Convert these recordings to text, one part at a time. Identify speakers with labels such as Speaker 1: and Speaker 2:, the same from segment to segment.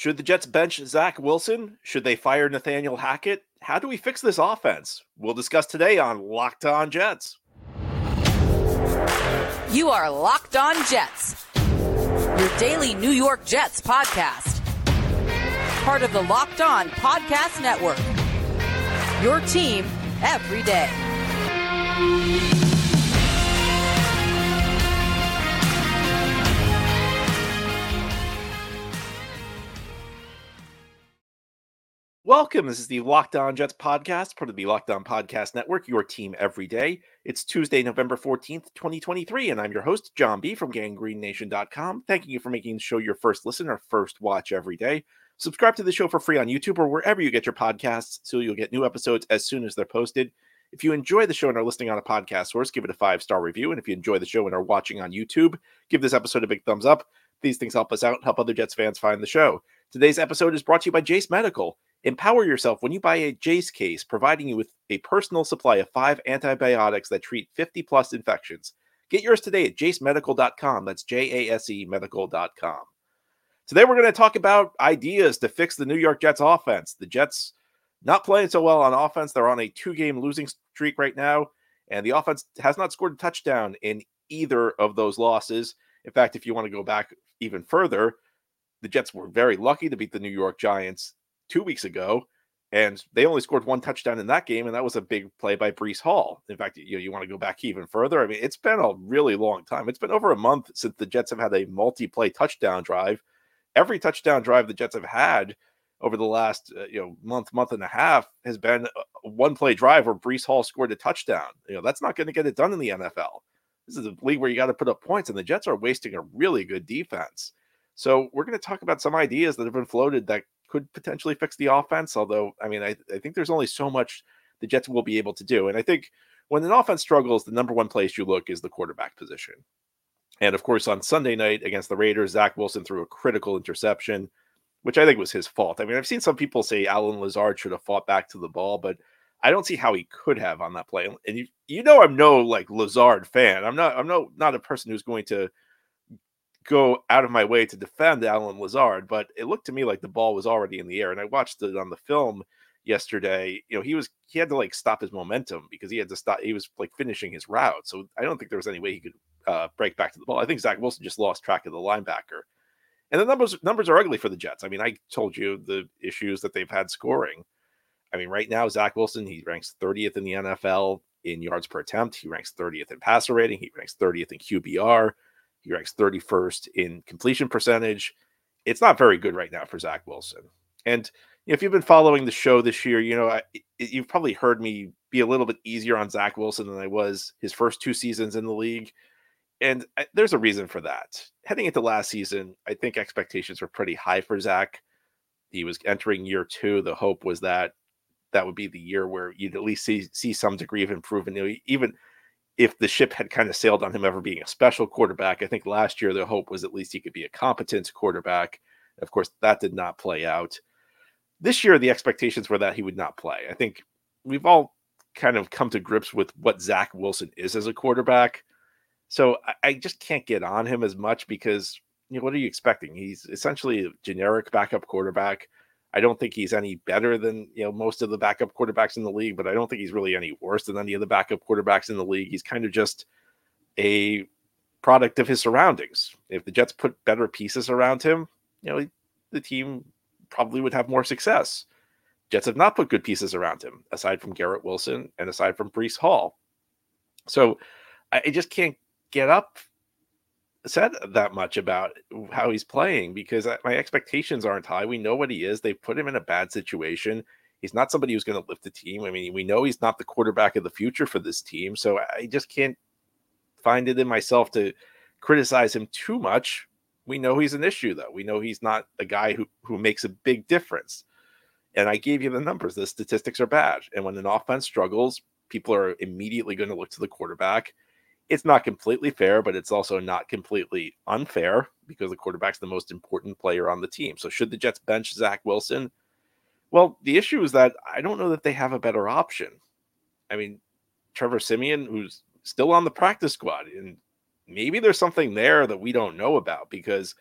Speaker 1: Should the Jets bench Zach Wilson? Should they fire Nathaniel Hackett? How do we fix this offense? We'll discuss today on Locked On Jets.
Speaker 2: You are Locked On Jets, your daily New York Jets podcast. Part of the Locked On Podcast Network. Your team every day.
Speaker 1: Welcome. This is the Locked On Jets podcast, part of the Locked On Podcast Network, your team every day. It's Tuesday, November 14th, 2023, and I'm your host, John B. from gangreennation.com. Thanking you for making the show your first listen or first watch every day. Subscribe to the show for free on YouTube or wherever you get your podcasts so you'll get new episodes as soon as they're posted. If you enjoy the show and are listening on a podcast source, give it a five star review. And if you enjoy the show and are watching on YouTube, give this episode a big thumbs up. These things help us out, help other Jets fans find the show. Today's episode is brought to you by Jase Medical. Empower yourself when you buy a Jase case, providing you with a personal supply of five antibiotics that treat 50 plus infections. Get yours today at jasemedical.com. That's J A S E medical.com. Today, we're going to talk about ideas to fix the New York Jets offense. The Jets not playing so well on offense. They're on a two game losing streak right now, and the offense has not scored a touchdown in either of those losses. In fact, if you want to go back even further, the Jets were very lucky to beat the New York Giants two weeks ago, and they only scored one touchdown in that game, and that was a big play by Breece Hall. In fact, you know, you want to go back even further. I mean, it's been a really long time. It's been over a month since the Jets have had a multi-play touchdown drive. Every touchdown drive the Jets have had over the last uh, you know month, month and a half has been a one-play drive where Breece Hall scored a touchdown. You know, that's not going to get it done in the NFL. This is a league where you got to put up points, and the Jets are wasting a really good defense. So we're going to talk about some ideas that have been floated that could potentially fix the offense. Although, I mean, I, I think there's only so much the Jets will be able to do. And I think when an offense struggles, the number one place you look is the quarterback position. And of course, on Sunday night against the Raiders, Zach Wilson threw a critical interception, which I think was his fault. I mean, I've seen some people say Allen Lazard should have fought back to the ball, but I don't see how he could have on that play. And you, you know, I'm no like Lazard fan. I'm not. I'm no not a person who's going to go out of my way to defend Allen Lazard, but it looked to me like the ball was already in the air. And I watched it on the film yesterday. You know, he was he had to like stop his momentum because he had to stop. He was like finishing his route, so I don't think there was any way he could uh, break back to the ball. I think Zach Wilson just lost track of the linebacker. And the numbers numbers are ugly for the Jets. I mean, I told you the issues that they've had scoring. I mean, right now Zach Wilson he ranks 30th in the NFL in yards per attempt. He ranks 30th in passer rating. He ranks 30th in QBR. He ranks 31st in completion percentage. It's not very good right now for Zach Wilson. And if you've been following the show this year, you know I, you've probably heard me be a little bit easier on Zach Wilson than I was his first two seasons in the league. And I, there's a reason for that. Heading into last season, I think expectations were pretty high for Zach. He was entering year two. The hope was that that would be the year where you'd at least see see some degree of improvement. You know, even if the ship had kind of sailed on him ever being a special quarterback. I think last year the hope was at least he could be a competent quarterback. Of course, that did not play out. This year, the expectations were that he would not play. I think we've all kind of come to grips with what Zach Wilson is as a quarterback. So I, just can't get on him as much because you know what are you expecting? He's essentially a generic backup quarterback I don't think he's any better than you know most of the backup quarterbacks in the league, but I don't think he's really any worse than any of the backup quarterbacks in the league. He's kind of just a product of his surroundings. If the Jets put better pieces around him, you know, the team probably would have more success. Jets have not put good pieces around him, aside from Garrett Wilson and aside from Breece Hall. So I just can't get up said that much about how he's playing because my expectations aren't high. We know what he is. They've put him in a bad situation. He's not somebody who's going to lift the team. I mean, we know he's not the quarterback of the future for this team. So I just can't find it in myself to criticize him too much. We know he's an issue, though. We know he's not a guy who, who makes a big difference. And I gave you the numbers. The statistics are bad. And when an offense struggles, people are immediately going to look to the quarterback it's not completely fair, but it's also not completely unfair because the quarterback's the most important player on the team. So should the Jets bench Zach Wilson? Well, the issue is that I don't know that they have a better option. I mean, Trevor Siemian, who's still on the practice squad, and maybe there's something there that we don't know about because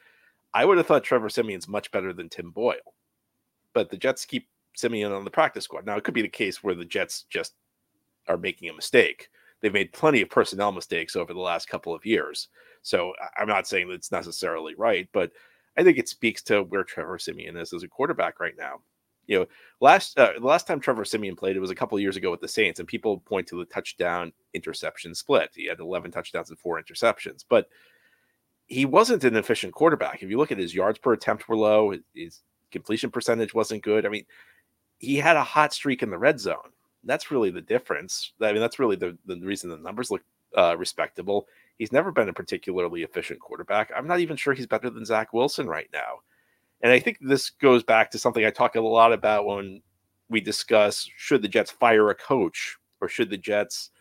Speaker 1: I would have thought Trevor Siemian's much better than Tim Boyle, but the Jets keep Siemian on the practice squad. Now, it could be the case where the Jets just are making a mistake. They've made plenty of personnel mistakes over the last couple of years. So I'm not saying that it's necessarily right, but I think it speaks to where Trevor Siemian is as a quarterback right now. You know, last uh, the last time Trevor Siemian played, it was a couple years ago with the Saints, and people point to the touchdown interception split. He had 11 touchdowns and four interceptions, but he wasn't an efficient quarterback. If you look at his yards per attempt were low, his completion percentage wasn't good. I mean, he had a hot streak in the red zone. That's really the difference. I mean, that's really the, the reason the numbers look uh, respectable. He's never been a particularly efficient quarterback. I'm not even sure he's better than Zach Wilson right now. And I think this goes back to something I talk a lot about when we discuss should the Jets fire a coach or should the Jets,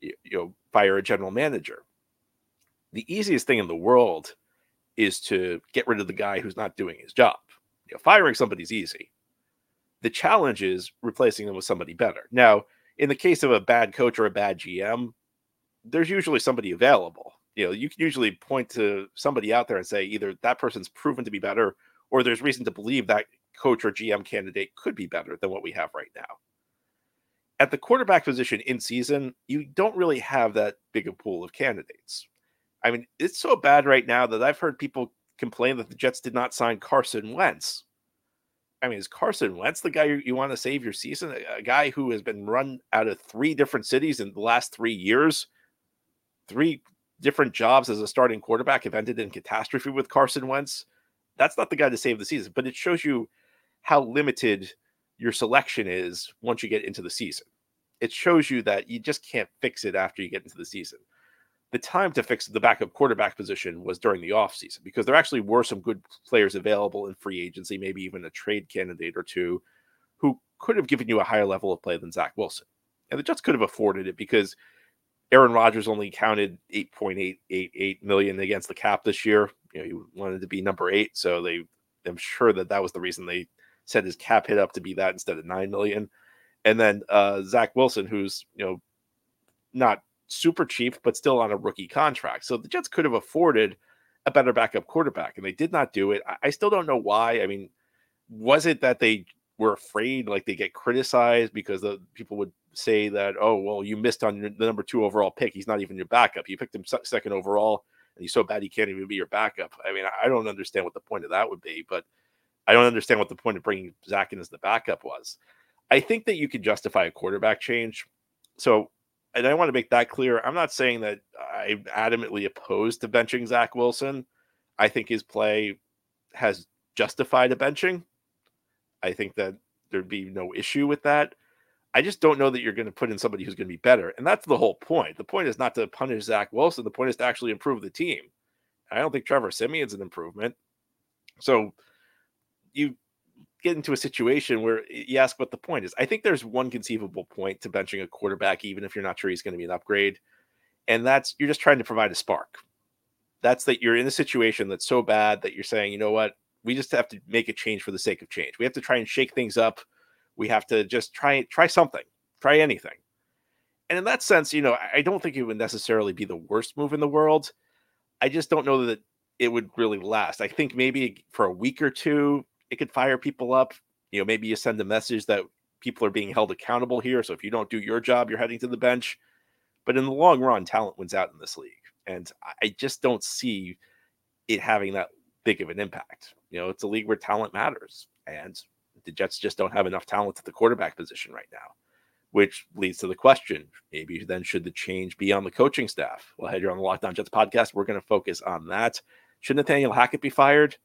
Speaker 1: you know, fire a general manager. The easiest thing in the world is to get rid of the guy who's not doing his job. You know, firing somebody's easy. The challenge is replacing them with somebody better. Now, in the case of a bad coach or a bad GM, there's usually somebody available. You know, you can usually point to somebody out there and say either that person's proven to be better or there's reason to believe that coach or GM candidate could be better than what we have right now. At the quarterback position in season, you don't really have that big a pool of candidates. I mean, it's so bad right now that I've heard people complain that the Jets did not sign Carson Wentz. I mean, is Carson Wentz the guy you, you want to save your season? A, a, guy who has been run out of three different cities in the last three years, three different jobs as a starting quarterback have ended in catastrophe with Carson Wentz. That's not the guy to save the season, but it shows you how limited your selection is once you get into the season. It shows you that you just can't fix it after you get into the season the time to fix the backup quarterback position was during the offseason because there actually were some good players available in free agency, maybe even a trade candidate or two who could have given you a higher level of play than Zach Wilson. And the Jets could have afforded it because Aaron Rodgers only counted 8.888 million against the cap this year. You know, he wanted to be number eight. So they, I'm sure that that was the reason they set his cap hit up to be that instead of 9 million. And then uh, Zach Wilson, who's, you know, not super cheap, but still on a rookie contract. So the Jets could have afforded a better backup quarterback, and they did not do it. I, still don't know why. I mean, was it that they were afraid, like they get criticized because the people would say that, oh, well, you missed on the number two overall pick. He's not even your backup. You picked him second overall, and he's so bad he can't even be your backup. I mean, I don't understand what the point of that would be, but I don't understand what the point of bringing Zach in as the backup was. I think that you could justify a quarterback change. So and I want to make that clear. I'm not saying that I'm adamantly opposed to benching Zach Wilson. I think his play has justified a benching. I think that there'd be no issue with that. I just don't know that you're going to put in somebody who's going to be better. And that's the whole point. The point is not to punish Zach Wilson. The point is to actually improve the team. I don't think Trevor Siemian's an improvement. So you get into a situation where you ask what the point is. I think there's one conceivable point to benching a quarterback, even if you're not sure he's going to be an upgrade. And that's you're just trying to provide a spark. That's that you're in a situation that's so bad that you're saying, you know what, we just have to make a change for the sake of change. We have to try and shake things up. We have to just try try something, try anything. And in that sense, you know, I don't think it would necessarily be the worst move in the world. I just don't know that it would really last. I think maybe for a week or two, it could fire people up. You know, maybe you send a message that people are being held accountable here. So if you don't do your job, you're heading to the bench. But in the long run, talent wins out in this league. And I just don't see it having that big of an impact. You know, it's a league where talent matters. And the Jets just don't have enough talent at the quarterback position right now, which leads to the question maybe then should the change be on the coaching staff? Well, head here on the Locked On Jets podcast, we're going to focus on that. Should Nathaniel Hackett be fired?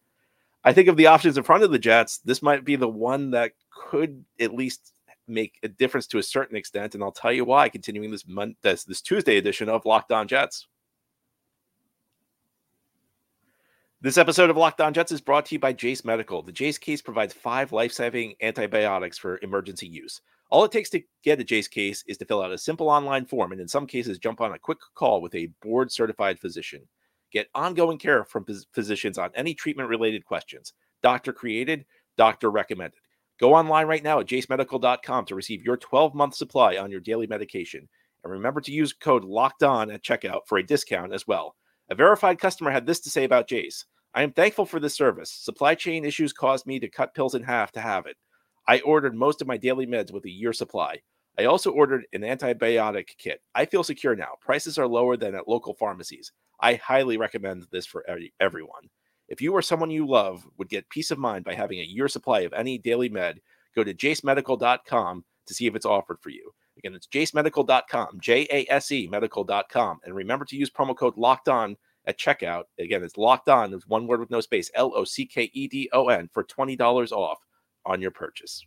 Speaker 1: I think of the options in front of the Jets, this might be the one that could at least make a difference to a certain extent. And I'll tell you why, continuing this month, this, this Tuesday edition of Locked On Jets. This episode of Locked On Jets is brought to you by Jase Medical. The Jase case provides five life saving antibiotics for emergency use. All it takes to get a Jase case is to fill out a simple online form and, in some cases, jump on a quick call with a board certified physician. Get ongoing care from physicians on any treatment related questions. Doctor created, doctor recommended. Go online right now at jasemedical.com to receive your 12 month supply on your daily medication. And remember to use code locked on at checkout for a discount as well. A verified customer had this to say about Jase I am thankful for this service. Supply chain issues caused me to cut pills in half to have it. I ordered most of my daily meds with a year supply. I also ordered an antibiotic kit. I feel secure now. Prices are lower than at local pharmacies. I highly recommend this for everyone. If you or someone you love would get peace of mind by having a year supply of any daily med, go to jasemedical.com to see if it's offered for you. Again, it's jasemedical.com, J A S E medical.com. And remember to use promo code locked on at checkout. Again, it's locked on. It's one word with no space L O C K E D O N for $20 off on your purchase.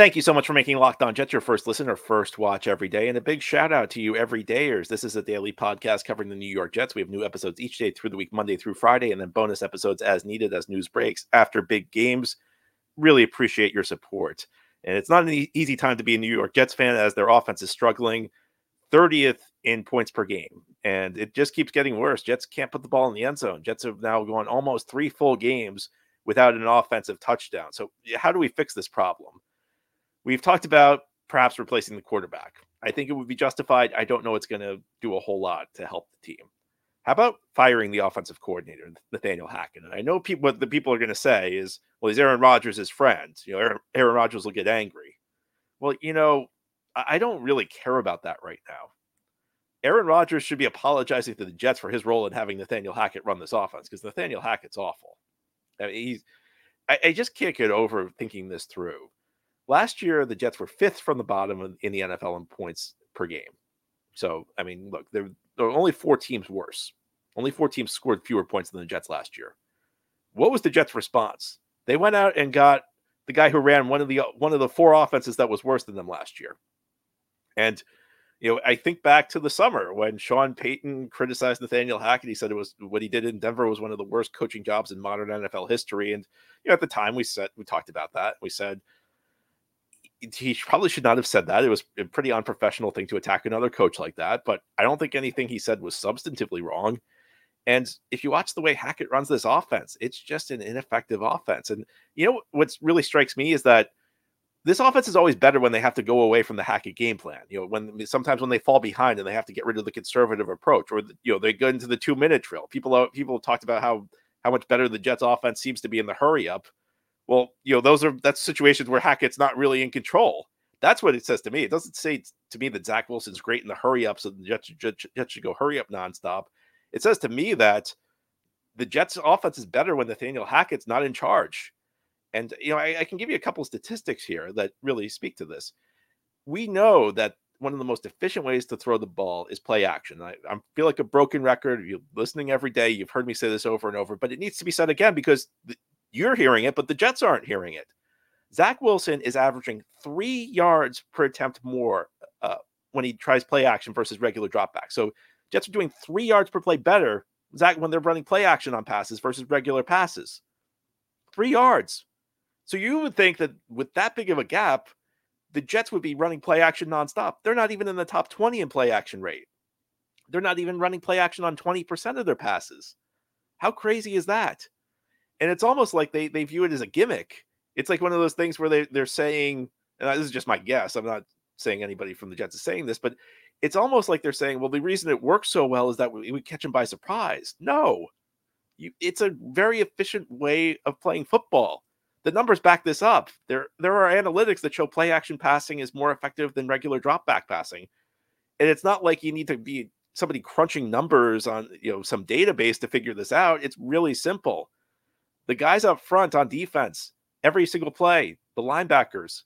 Speaker 1: Thank you so much for making Locked On Jets your first listen or first watch every day. And a big shout out to you, everydayers. This is a daily podcast covering the New York Jets. We have new episodes each day through the week, Monday through Friday, and then bonus episodes as needed as news breaks after big games. Really appreciate your support. And it's not an easy time to be a New York Jets fan as their offense is struggling 30th in points per game. And it just keeps getting worse. Jets can't put the ball in the end zone. Jets have now gone almost three full games without an offensive touchdown. So, how do we fix this problem? We've talked about perhaps replacing the quarterback. I think it would be justified. I don't know it's going to do a whole lot to help the team. How about firing the offensive coordinator, Nathaniel Hackett? And I know what the people are going to say is, well, he's Aaron Rodgers' friend. You know, Aaron, Aaron Rodgers will get angry. Well, you know, I don't really care about that right now. Aaron Rodgers should be apologizing to the Jets for his role in having Nathaniel Hackett run this offense because Nathaniel Hackett's awful. I mean, he's, I, I just can't get over thinking this through. Last year, the Jets were fifth from the bottom in the NFL in points per game. So, I mean, look, there, there are only four teams worse. Only four teams scored fewer points than the Jets last year. What was the Jets' response? They went out and got the guy who ran one of the one of the four offenses that was worse than them last year. And you know, I think back to the summer when Sean Payton criticized Nathaniel Hackett. He said it was what he did in Denver was one of the worst coaching jobs in modern NFL history. And you know, at the time we said we talked about that. We said he probably should not have said that. It was a pretty unprofessional thing to attack another coach like that, but I don't think anything he said was substantively wrong. And if you watch the way Hackett runs this offense, it's just an ineffective offense. And you know what really strikes me is that this offense is always better when they have to go away from the Hackett game plan. You know, when sometimes when they fall behind and they have to get rid of the conservative approach, or you know they go into the two minute drill. People uh, people talked about how how much better the Jets offense seems to be in the hurry up. Well, you know, those are that's situations where Hackett's not really in control. That's what it says to me. It doesn't say to me that Zach Wilson's great in the hurry up, so the Jets, Jets, Jets should go hurry up nonstop. It says to me that the Jets' offense is better when Nathaniel Hackett's not in charge. And you know, I, I can give you a couple statistics here that really speak to this. We know that one of the most efficient ways to throw the ball is play action. I, I, feel like a broken record. You're listening every day. You've heard me say this over and over, but it needs to be said again because you're hearing it, but the Jets aren't hearing it. Zach Wilson is averaging three yards per attempt more uh, when he tries play action versus regular dropback. So Jets are doing three yards per play better, Zach, when they're running play action on passes versus regular passes. Three yards. So you would think that with that big of a gap, the Jets would be running play action nonstop. They're not even in the top 20 in play action rate. They're not even running play action on 20% of their passes. How crazy is that? And it's almost like they they view it as a gimmick. It's like one of those things where they they're saying, and this is just my guess. I'm not saying anybody from the Jets is saying this, but it's almost like they're saying, well, the reason it works so well is that we, we catch them by surprise. No, you, it's a very efficient way of playing football. The numbers back this up. There there are analytics that show play action passing is more effective than regular drop back passing, and it's not like you need to be somebody crunching numbers on you know some database to figure this out. It's really simple the guys up front on defense, every single play, the linebackers,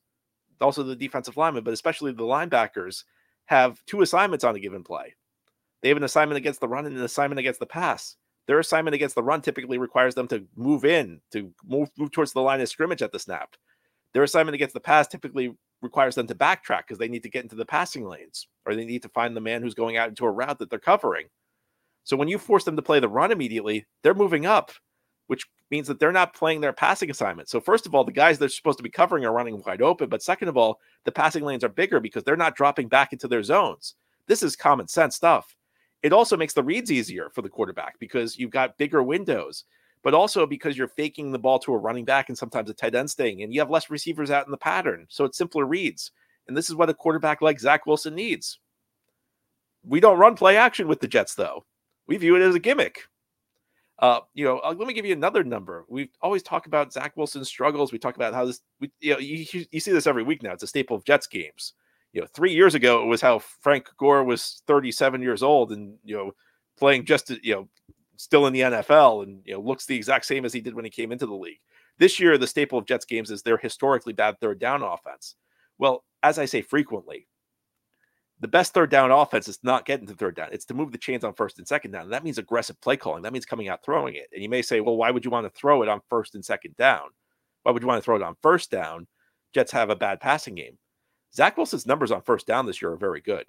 Speaker 1: also the defensive linemen, but especially the linebackers, have two assignments on a given play. They have an assignment against the run and an assignment against the pass. Their assignment against the run typically requires them to move in, to move, move towards the line of scrimmage at the snap. Their assignment against the pass typically requires them to backtrack because they need to get into the passing lanes or they need to find the man who's going out into a route that they're covering. So when you force them to play the run immediately, they're moving up which means that they're not playing their passing assignment. So, first of all, the guys they're supposed to be covering are running wide open. But second of all, the passing lanes are bigger because they're not dropping back into their zones. This is common sense stuff. It also makes the reads easier for the quarterback because you've got bigger windows, but also because you're faking the ball to a running back and sometimes a tight end staying, and you have less receivers out in the pattern. So it's simpler reads. And this is what a quarterback like Zach Wilson needs. We don't run play action with the Jets, though. We view it as a gimmick. Uh, you know, uh, let me give you another number. We always talk about Zach Wilson's struggles. We talk about how this, we, you know, you, you see this every week now. It's a staple of Jets games. You know, three years ago, it was how Frank Gore was 37 years old and, you know, playing just, you know, still in the NFL and, you know, looks the exact same as he did when he came into the league. This year, the staple of Jets games is their historically bad third down offense. Well, as I say frequently, the best third down offense is not getting to third down. It's to move the chains on first and second down. That means aggressive play calling. That means coming out throwing it. And you may say, well, why would you want to throw it on first and second down? Why would you want to throw it on first down? Jets have a bad passing game. Zach Wilson's numbers on first down this year are very good.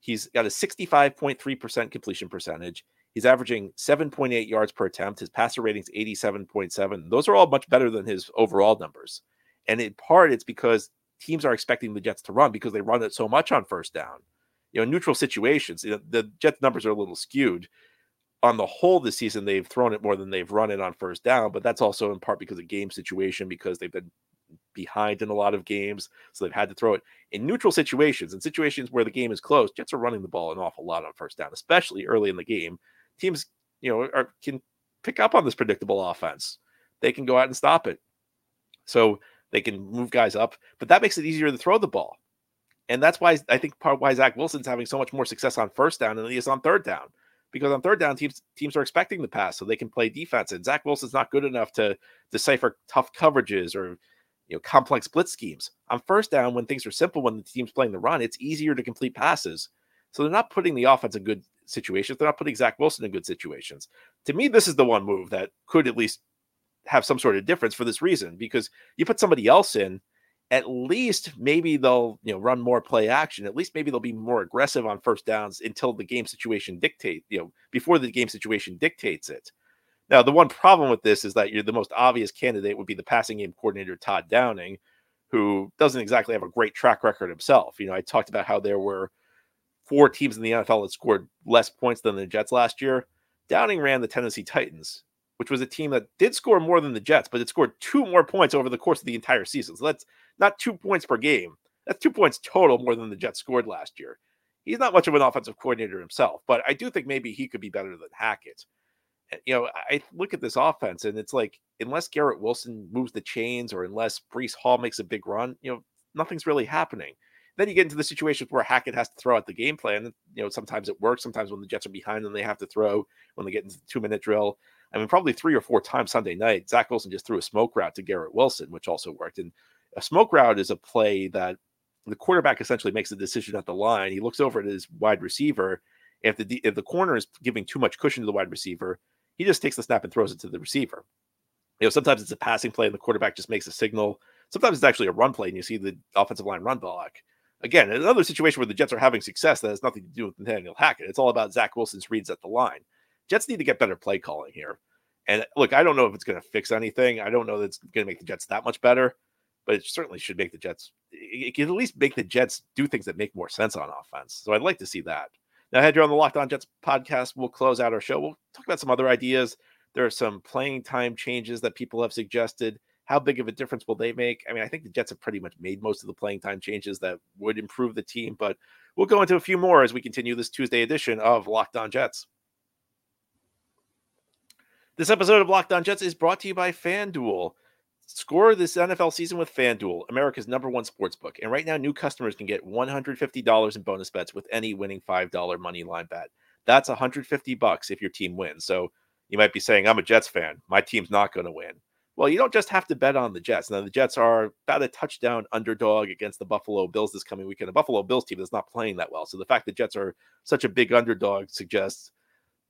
Speaker 1: He's got a 65.3% completion percentage. He's averaging 7.8 yards per attempt. His passer rating's 87.7. Those are all much better than his overall numbers. And in part, it's because teams are expecting the Jets to run because they run it so much on first down. You know, neutral situations, you know, the Jets numbers are a little skewed. On the whole, this season, they've thrown it more than they've run it on first down, but that's also in part because of game situation, because they've been behind in a lot of games. So they've had to throw it in neutral situations and situations where the game is close. Jets are running the ball an awful lot on first down, especially early in the game. Teams, you know, are, can pick up on this predictable offense. They can go out and stop it. So they can move guys up, but that makes it easier to throw the ball. And that's why I think part why Zach Wilson's having so much more success on first down than he is on third down. Because on third down, teams teams are expecting the pass so they can play defense. And Zach Wilson's not good enough to decipher tough coverages or you know complex blitz schemes. On first down, when things are simple, when the team's playing the run, it's easier to complete passes. So they're not putting the offense in good situations. They're not putting Zach Wilson in good situations. To me, this is the one move that could at least have some sort of difference for this reason because you put somebody else in at least maybe they'll you know run more play action. At least maybe they'll be more aggressive on first downs until the game situation dictate you know before the game situation dictates it. Now the one problem with this is that you're the most obvious candidate would be the passing game coordinator todd downing who doesn't exactly have a great track record himself. You know i talked about how there were four teams in the nfl that scored less points than the jets last year. Downing ran the tennessee titans which was a team that did score more than the Jets, but it scored two more points over the course of the entire season. So that's not two points per game. That's two points total more than the Jets scored last year. He's not much of an offensive coordinator himself, but I do think maybe he could be better than Hackett. You know, I look at this offense and it's like, unless Garrett Wilson moves the chains or unless Breece Hall makes a big run, you know, nothing's really happening. Then you get into the situations where Hackett has to throw out the game plan. You know, sometimes it works. Sometimes when the Jets are behind, then they have to throw when they get into the two minute drill. I mean, probably three or four times Sunday night, Zach Wilson just threw a smoke route to Garrett Wilson, which also worked. And a smoke route is a play that the quarterback essentially makes a decision at the line. He looks over at his wide receiver. If the if the corner is giving too much cushion to the wide receiver, he just takes the snap and throws it to the receiver. You know, sometimes it's a passing play and the quarterback just makes a signal. Sometimes it's actually a run play and you see the offensive line run block. Again, another situation where the Jets are having success that has nothing to do with Nathaniel Hackett. It's all about Zach Wilson's reads at the line. Jets need to get better play calling here. And look, I don't know if it's going to fix anything. I don't know that it's going to make the Jets that much better, but it certainly should make the Jets. It can at least make the Jets do things that make more sense on offense. So I'd like to see that. Now, ahead here on the Locked On Jets podcast, we'll close out our show. We'll talk about some other ideas. There are some playing time changes that people have suggested. How big of a difference will they make? I mean, I think the Jets have pretty much made most of the playing time changes that would improve the team, but we'll go into a few more as we continue this Tuesday edition of Locked On Jets. This episode of Locked On Jets is brought to you by FanDuel. Score this NFL season with FanDuel, America's number one sports book. And right now, new customers can get $150 in bonus bets with any winning $5 money line bet. That's 150 bucks if your team wins. So you might be saying, I'm a Jets fan. My team's not going to win. Well, you don't just have to bet on the Jets. Now, the Jets are about a touchdown underdog against the Buffalo Bills this coming weekend. The Buffalo Bills team is not playing that well. So the fact that Jets are such a big underdog suggests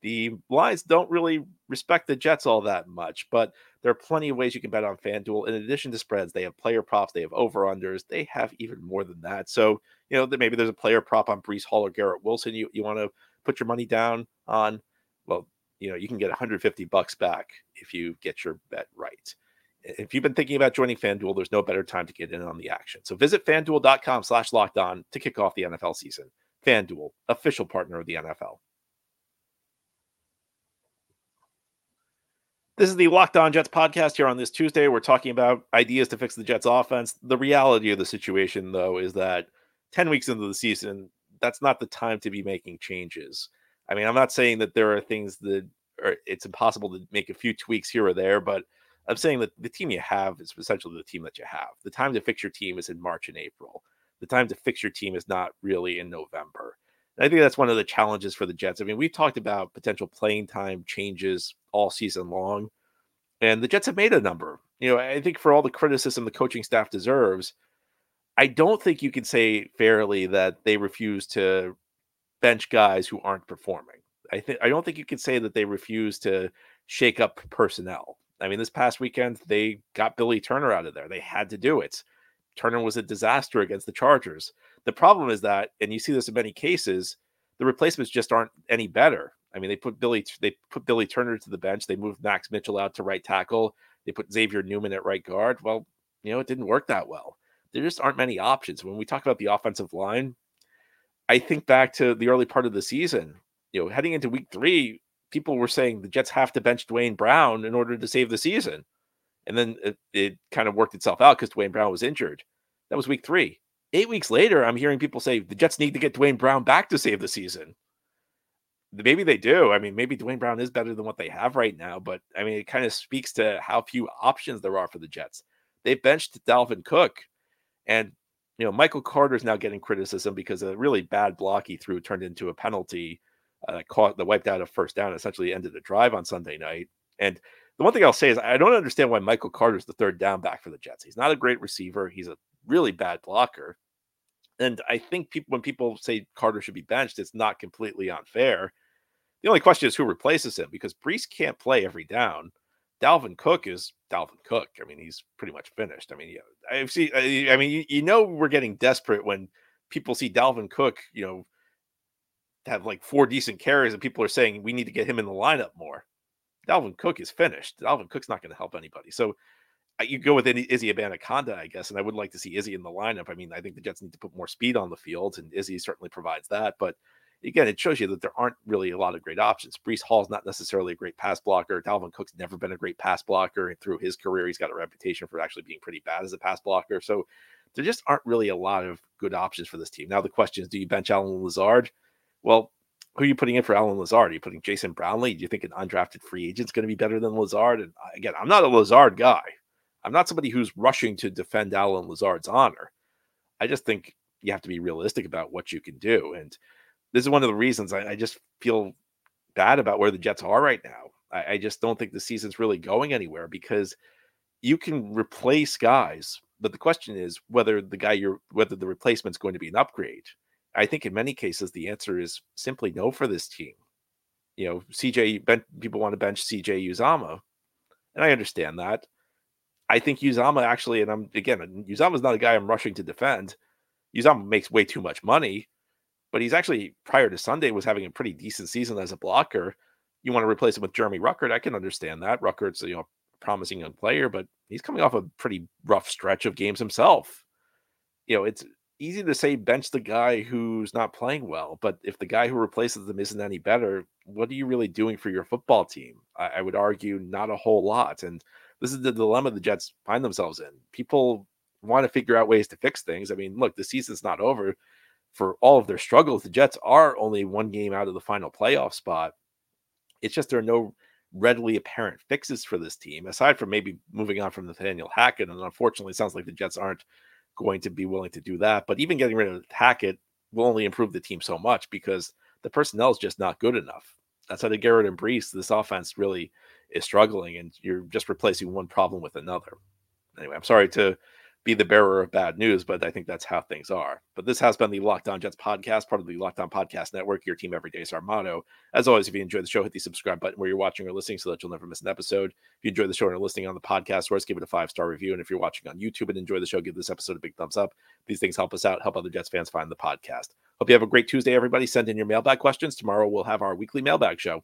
Speaker 1: the lines don't really respect the Jets all that much, but there are plenty of ways you can bet on FanDuel. In addition to spreads, they have player props, they have over unders, they have even more than that. So, you know, maybe there's a player prop on Breece Hall or Garrett Wilson you, you want to put your money down on. Well, you know, you can get 150 bucks back if you get your bet right. If you've been thinking about joining FanDuel, there's no better time to get in on the action. So visit fanduel.com slash locked on to kick off the NFL season. FanDuel, official partner of the NFL. This is the Locked On Jets podcast here on this Tuesday. We're talking about ideas to fix the Jets offense. The reality of the situation, though, is that 10 weeks into the season, that's not the time to be making changes. I mean, I'm not saying that there are things that are it's impossible to make a few tweaks here or there, but I'm saying that the team you have is essentially the team that you have. The time to fix your team is in March and April. The time to fix your team is not really in November. And I think that's one of the challenges for the Jets. I mean, we've talked about potential playing time changes all season long, and the Jets have made a number. You know, I think for all the criticism the coaching staff deserves, I don't think you can say fairly that they refuse to bench guys who aren't performing. I think I don't think you can say that they refuse to shake up personnel. I mean, this past weekend they got Billy Turner out of there. They had to do it. Turner was a disaster against the Chargers. The problem is that, and you see this in many cases, the replacements just aren't any better. I mean, they put Billy they put Billy Turner to the bench. They moved Max Mitchell out to right tackle. They put Xavier Newman at right guard. Well, you know, it didn't work that well. There just aren't many options. When we talk about the offensive line, I think back to the early part of the season. You know, heading into week three, people were saying the Jets have to bench Duane Brown in order to save the season. And then it, it kind of worked itself out because Duane Brown was injured. That was week three. Eight weeks later, I'm hearing people say the Jets need to get Duane Brown back to save the season. Maybe they do. I mean, maybe Duane Brown is better than what they have right now, but I mean, it kind of speaks to how few options there are for the Jets. They benched Dalvin Cook, and you know, Michael Carter is now getting criticism because a really bad block he threw turned into a penalty uh, that caught that wiped out a first down, essentially ended the drive on Sunday night. And the one thing I'll say is I don't understand why Michael Carter is the third down back for the Jets. He's not a great receiver. He's a really bad blocker. And I think people when people say Carter should be benched, it's not completely unfair. The only question is who replaces him because Breece can't play every down. Dalvin Cook is Dalvin Cook. I mean, he's pretty much finished. I mean, yeah, I've seen, I mean, you, you know, we're getting desperate when people see Dalvin Cook, you know, have like four decent carries, and people are saying we need to get him in the lineup more. Dalvin Cook is finished. Dalvin Cook's not going to help anybody. So you go with Izzy Abanikanda, I guess, and I would like to see Izzy in the lineup. I mean, I think the Jets need to put more speed on the field, and Izzy certainly provides that. But again, it shows you that there aren't really a lot of great options. Breece Hall's not necessarily a great pass blocker. Dalvin Cook's never been a great pass blocker. And through his career, he's got a reputation for actually being pretty bad as a pass blocker. So there just aren't really a lot of good options for this team. Now the question is, do you bench Allen Lazard? Well, who are you putting in for Allen Lazard? Are you putting Jason Brownlee? Do you think an undrafted free agent is going to be better than Lazard? And uh, again, I'm not a Lazard guy. I'm not somebody who's rushing to defend Allen Lazard's honor. I just think you have to be realistic about what you can do. And this is one of the reasons I, I just feel bad about where the Jets are right now. I, I just don't think the season's really going anywhere because you can replace guys, but the question is whether the guy you're whether the replacement's going to be an upgrade. I think in many cases the answer is simply no for this team. You know, CJ ben, people want to bench CJ Uzomah, and I understand that. I think Uzomah actually, and I'm again, Uzomah's not a guy I'm rushing to defend. Uzomah makes way too much money, but he's actually prior to Sunday was having a pretty decent season as a blocker. You want to replace him with Jeremy Ruckert? I can understand that. Ruckert's you know promising young player, but he's coming off a pretty rough stretch of games himself. You know, it's easy to say bench the guy who's not playing well, but if the guy who replaces them isn't any better, what are you really doing for your football team? I, I would argue not a whole lot. And this is the dilemma the Jets find themselves in. People want to figure out ways to fix things. I mean, look, the season's not over. For all of their struggles, the Jets are only one game out of the final playoff spot. It's just there are no readily apparent fixes for this team, aside from maybe moving on from Nathaniel Hackett. And unfortunately, it sounds like the Jets aren't going to be willing to do that. But even getting rid of Hackett will only improve the team so much because the personnel is just not good enough. That's how the Garrett and Breece, this offense really is struggling, and you're just replacing one problem with another. Anyway, I'm sorry to be the bearer of bad news, but I think that's how things are. But this has been the Locked On Jets podcast, part of the Locked On Podcast Network. Your team every day is our motto. As always, if you enjoy the show, hit the subscribe button where you're watching or listening so that you'll never miss an episode. If you enjoy the show and are listening on the podcast, source, give it a five star review. And if you're watching on YouTube and enjoy the show, give this episode a big thumbs up. These things help us out, help other Jets fans find the podcast. Hope you have a great Tuesday, everybody. Send in your mailbag questions. Tomorrow we'll have our weekly mailbag show.